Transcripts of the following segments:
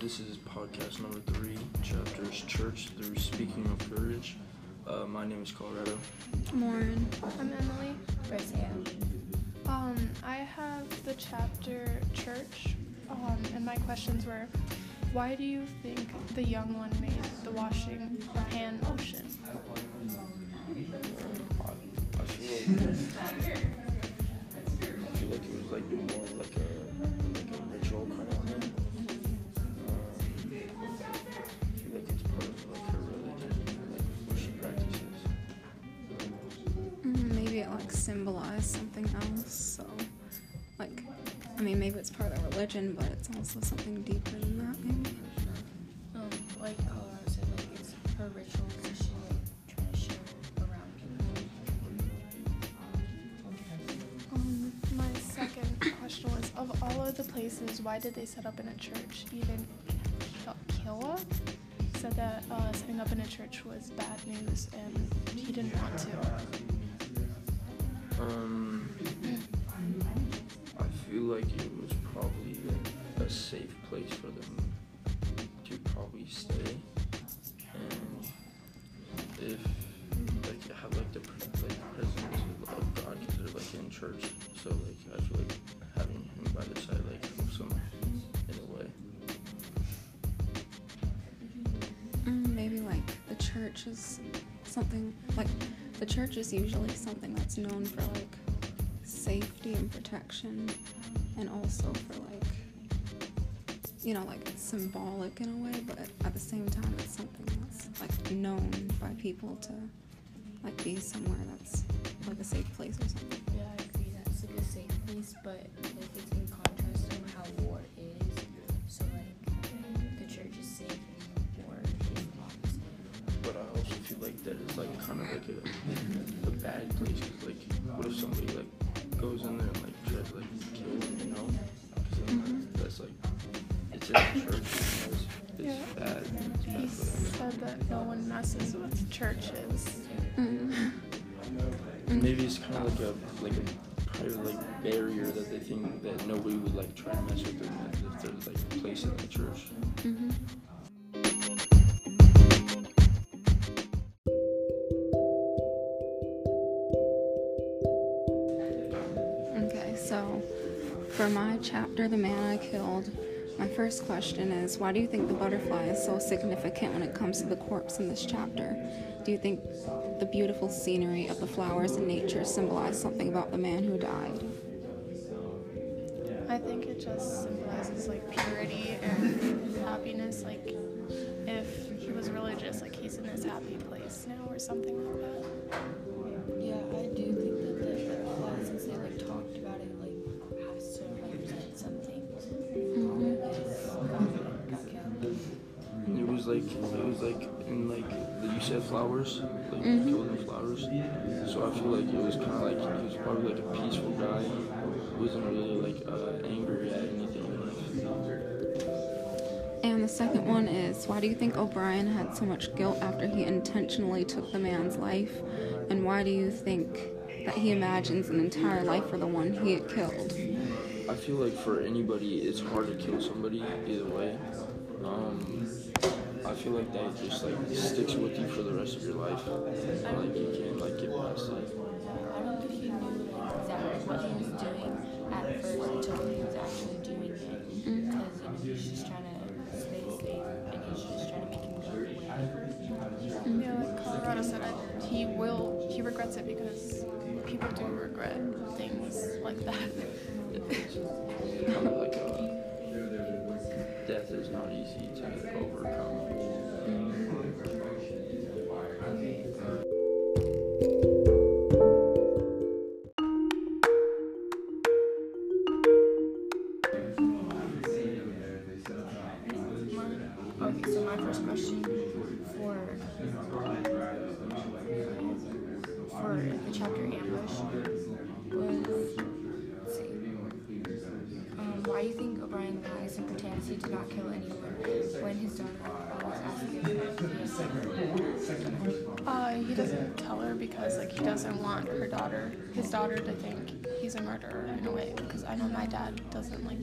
this is podcast number three, chapters church through speaking of courage. Uh, my name is Colorado. Lauren. I'm Emily. Brazil. Um, I have the chapter church, um, and my questions were, why do you think the young one made the washing the hand motion? I feel like I feel like it was like more like a I mean, maybe it's part of the religion, but it's also something deeper than that. Maybe. Um, like Colorado said, like it's her rituals that she like trying to show around people. Um, my second question was, of all of the places, why did they set up in a church? Even Kiowa said that uh, setting up in a church was bad news, and he didn't want to. Um, I feel like it was probably a safe place for them to probably stay, and if like you have like the like presence of God, because they're like in church, so like I feel like having him by the side like helps them in a way. Mm, maybe like the church is something like the church is usually something that's known for like safety and protection, and also for like you know like it's symbolic in a way, but at the same time it's something that's like known by people to like be somewhere that's like a safe place or something. Yeah, I agree. That's like a safe place, but like it's in contrast to how war is. So like the church is safe and war is not opposite. But I also feel like that is like kind of like a, a bad place. 'cause, like, what if somebody like goes in there and like tries to like kill them, you know? 'Cause then, like, that's like it's in the church. It's, it's Yeah. bad. It's He bad for them. said that no one messes with churches. Mm. And maybe it's kind of like a like a private like barrier that they think that nobody would like try to mess with them if there's like a place in the church. hmm so for my chapter, The Man I Killed, my first question is why do you think the butterfly is so significant when it comes to the corpse in this chapter? Do you think the beautiful scenery of the flowers and nature symbolize something about the man who died? I think it just symbolizes like purity and happiness. Like if he was religious, like he's in his happy place now or something like that. Yeah, I do was like it was like in like you said flowers, like Mhm. killed in flowers. So I feel like it was kind of like he was probably like a peaceful guy. He wasn't really like uh, angry at anything. And the second one is why do you think O'Brien had so much guilt after he intentionally took the man's life? And why do you think that he imagines an entire life for the one he had killed? I feel like for anybody, it's hard to kill somebody either way. Um, I feel like that just like sticks with you for the rest of your life. Like you can't like get past it. I don't think he knew exactly what he was doing at first until he was actually doing it. Because you know, he's just trying to stay safe and he's just trying to make him go away. Yeah, like Colorado said, I, he will. He regrets it because people do regret things like that. death is not easy to overcome. Why do you think O'Brien lies and pretends he did not kill anyone when his daughter was asking him? Uh, he doesn't tell her because like he doesn't want her daughter, his daughter, to think he's a murderer in a way. Because I know my dad doesn't like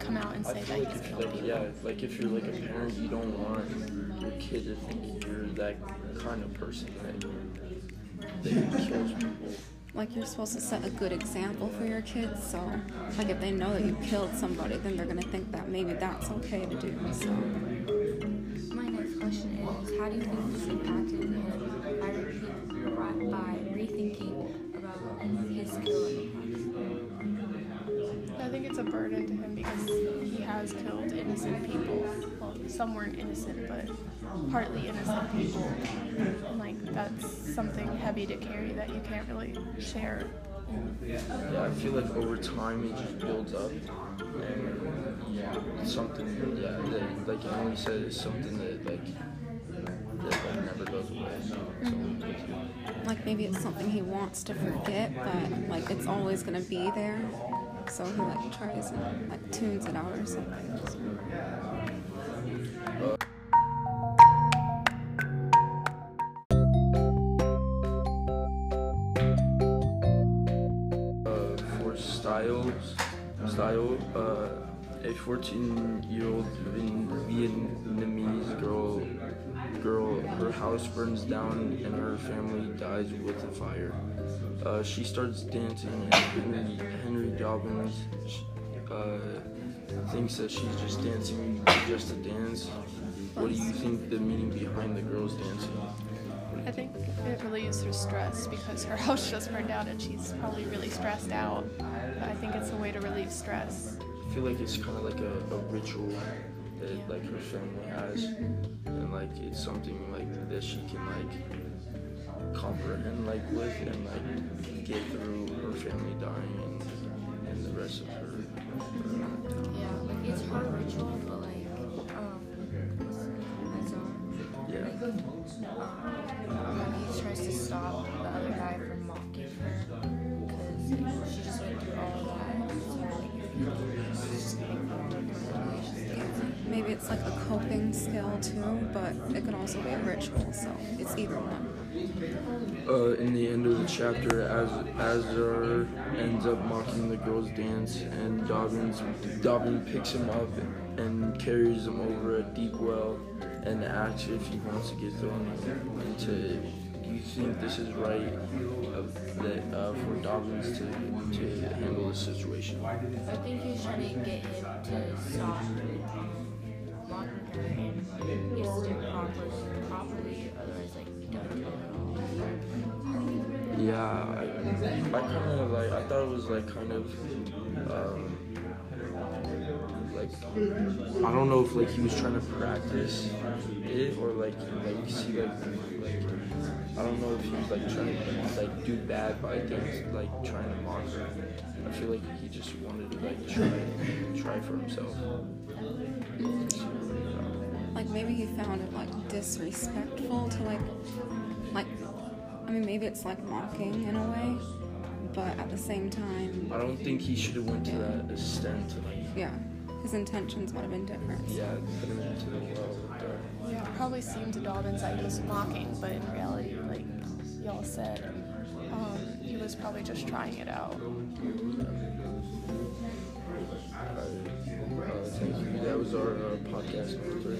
come out and say that like he's if killed like people. yeah, like if you're like a parent, you don't want your kid to think you're that kind of person that that kills people. Like you're supposed to set a good example for your kids, so like if they know that you killed somebody, then they're gonna think that maybe that's okay to do. So My next question is, how do you think this impacted him by, repeat, by, by rethinking about his killing? I think it's a burden to him because he has killed innocent people. Well, some weren't innocent, but partly innocent people. And like that's something heavy to carry that you can't really share. Yeah, I feel like over time it just builds up, and yeah, something yeah, that, like Emily said, is something that like that like, never goes away. So, like maybe it's something he wants to forget, but like it's always gonna be there. So he like tries and like tunes it out or something. uh, for styles, style, uh, a 14-year-old Vietnamese girl, girl, her house burns down and her family dies with a fire. Uh, she starts dancing, and Henry, Henry Dobbins uh, thinks that she's just dancing just to dance. What do you think the meaning behind the girls dancing? I think it relieves her stress because her house just burned down and she's probably really stressed out. But I think it's a way to relieve stress. I feel like it's kind of like a, a ritual that like her family has, and like it's something like that she can like comprehend like with and like get through her family dying and, and the rest of her. her Yeah, like it's her ritual, but like, um, my son, yeah. um, like he tries to stop like a coping skill too, but it could also be a ritual. So it's either one. Uh, in the end of the chapter, as Azar ends up mocking the girls' dance, and Dobbins Dobbin picks him up and carries him over a deep well, and asks if he wants to get thrown into. Do you think this is right of that uh, for Dobbins to to handle the situation? I think he's trying to get him to stop Yeah, I, I kind of like I thought it was like kind of um, like I don't know if like he was trying to practice it or like like see like like I don't know if he was like trying to like do bad by things like trying to mock her. I feel like he just wanted to like try try for himself. Like maybe he found it like disrespectful to like like I mean maybe it's like mocking in a way, but at the same time, I don't think he should have went to that extent to like yeah, his intentions might have been different. so. yeah put him into the well with her. Yeah, it probably seemed to Dobbins that he was mocking, but in reality, like y'all said, um, he was probably just trying it out. That was our uh, podcast number three.